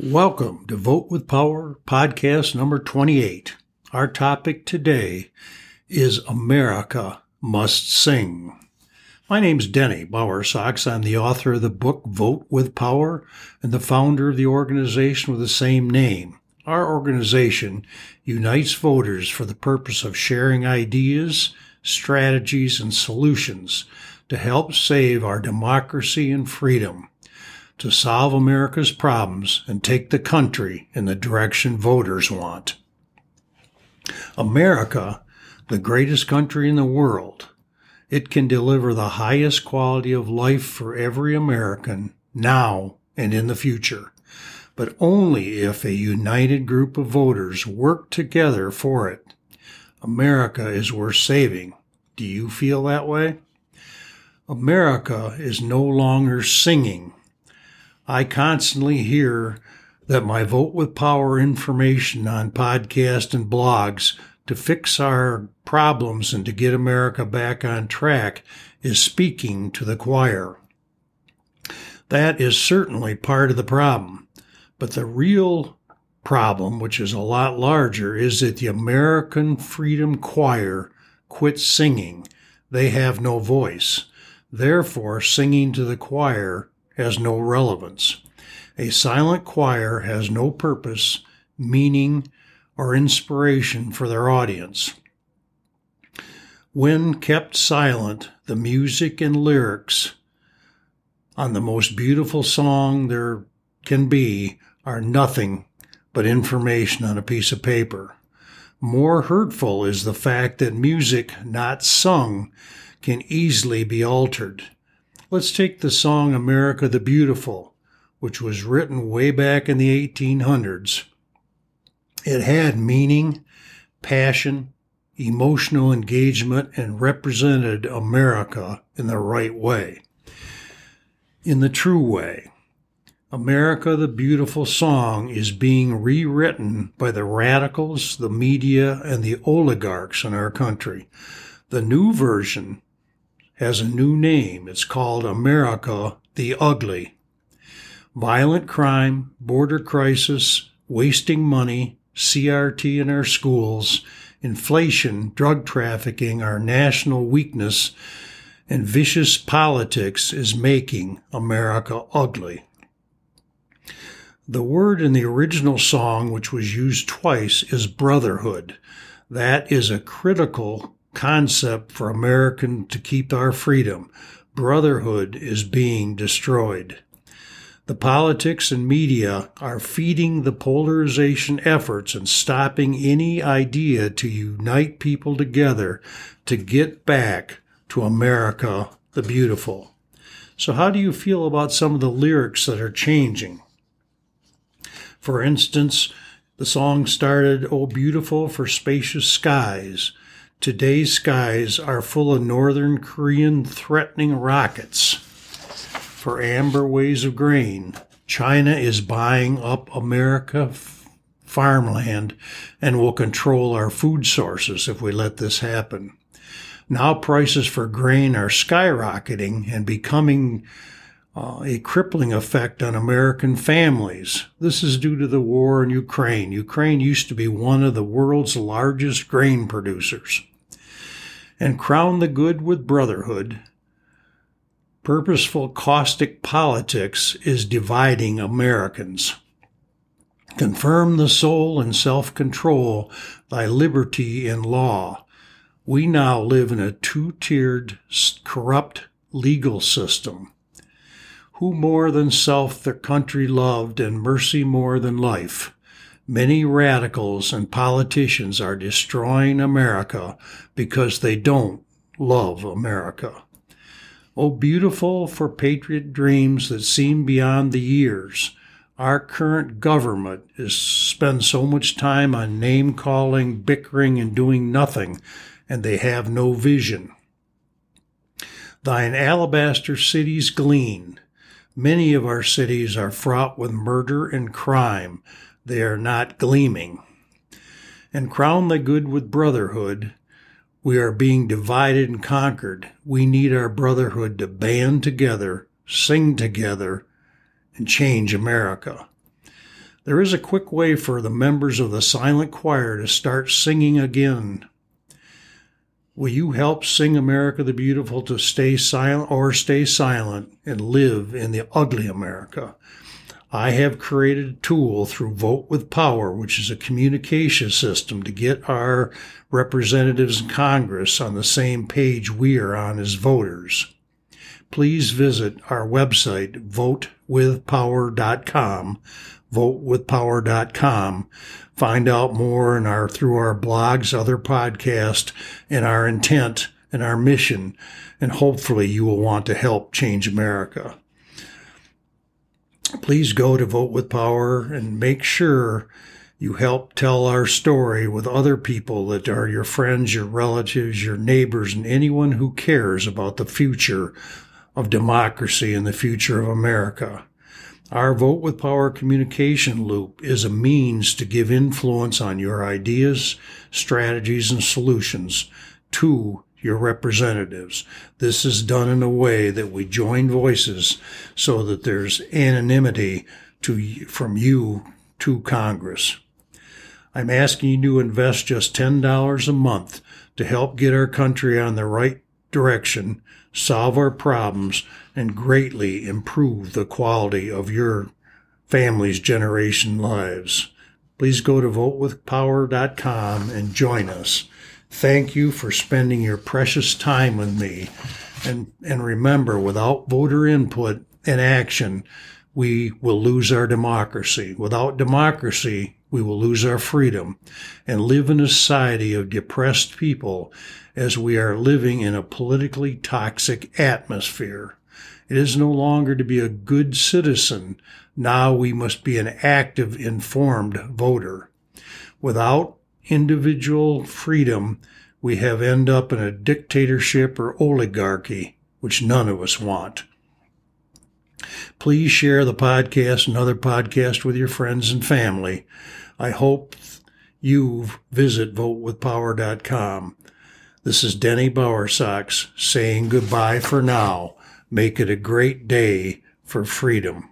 Welcome to Vote with Power podcast number 28. Our topic today is America Must Sing. My name's Denny Bowersox. I'm the author of the book Vote with Power and the founder of the organization with the same name. Our organization unites voters for the purpose of sharing ideas, strategies, and solutions to help save our democracy and freedom to solve America's problems and take the country in the direction voters want. America, the greatest country in the world, it can deliver the highest quality of life for every American now and in the future, but only if a united group of voters work together for it. America is worth saving. Do you feel that way? America is no longer singing I constantly hear that my Vote with Power information on podcast and blogs to fix our problems and to get America back on track is speaking to the choir. That is certainly part of the problem. But the real problem, which is a lot larger, is that the American Freedom Choir quit singing. They have no voice. Therefore, singing to the choir has no relevance. A silent choir has no purpose, meaning, or inspiration for their audience. When kept silent, the music and lyrics on the most beautiful song there can be are nothing but information on a piece of paper. More hurtful is the fact that music not sung can easily be altered. Let's take the song America the Beautiful, which was written way back in the 1800s. It had meaning, passion, emotional engagement, and represented America in the right way. In the true way. America the Beautiful song is being rewritten by the radicals, the media, and the oligarchs in our country. The new version has a new name. It's called America the Ugly. Violent crime, border crisis, wasting money, CRT in our schools, inflation, drug trafficking, our national weakness, and vicious politics is making America ugly. The word in the original song, which was used twice, is brotherhood. That is a critical concept for American to keep our freedom. Brotherhood is being destroyed. The politics and media are feeding the polarization efforts and stopping any idea to unite people together to get back to America the beautiful. So, how do you feel about some of the lyrics that are changing? For instance, the song started, Oh, beautiful for spacious skies. Today's skies are full of northern Korean threatening rockets. For amber ways of grain, China is buying up America farmland and will control our food sources if we let this happen. Now prices for grain are skyrocketing and becoming a crippling effect on American families. This is due to the war in Ukraine. Ukraine used to be one of the world's largest grain producers. And crown the good with brotherhood. Purposeful caustic politics is dividing Americans. Confirm the soul and self control, thy liberty in law. We now live in a two tiered, corrupt legal system who more than self their country loved and mercy more than life? Many radicals and politicians are destroying America because they don't love America. Oh, beautiful for patriot dreams that seem beyond the years. Our current government is spend so much time on name calling, bickering, and doing nothing, and they have no vision. Thine alabaster cities gleam, Many of our cities are fraught with murder and crime. They are not gleaming. And crown the good with brotherhood. We are being divided and conquered. We need our brotherhood to band together, sing together, and change America. There is a quick way for the members of the silent choir to start singing again. Will you help sing America the Beautiful to stay silent or stay silent and live in the ugly America? I have created a tool through Vote with Power, which is a communication system to get our representatives in Congress on the same page we are on as voters. Please visit our website, votewithpower.com, votewithpower.com. Find out more in our, through our blogs, other podcasts, and our intent and our mission. And hopefully you will want to help change America please go to Vote with Power and make sure you help tell our story with other people that are your friends, your relatives, your neighbors, and anyone who cares about the future of democracy and the future of America. Our Vote with Power communication loop is a means to give influence on your ideas, strategies, and solutions to your representatives. This is done in a way that we join voices so that there's anonymity to, from you to Congress. I'm asking you to invest just $10 a month to help get our country on the right direction, solve our problems, and greatly improve the quality of your family's generation lives. Please go to votewithpower.com and join us. Thank you for spending your precious time with me. And, and remember, without voter input and action, we will lose our democracy. Without democracy, we will lose our freedom and live in a society of depressed people as we are living in a politically toxic atmosphere. It is no longer to be a good citizen. Now we must be an active, informed voter. Without individual freedom, we have end up in a dictatorship or oligarchy, which none of us want. Please share the podcast and other podcasts with your friends and family. I hope you visit votewithpower.com. This is Denny Bowersox saying goodbye for now. Make it a great day for freedom.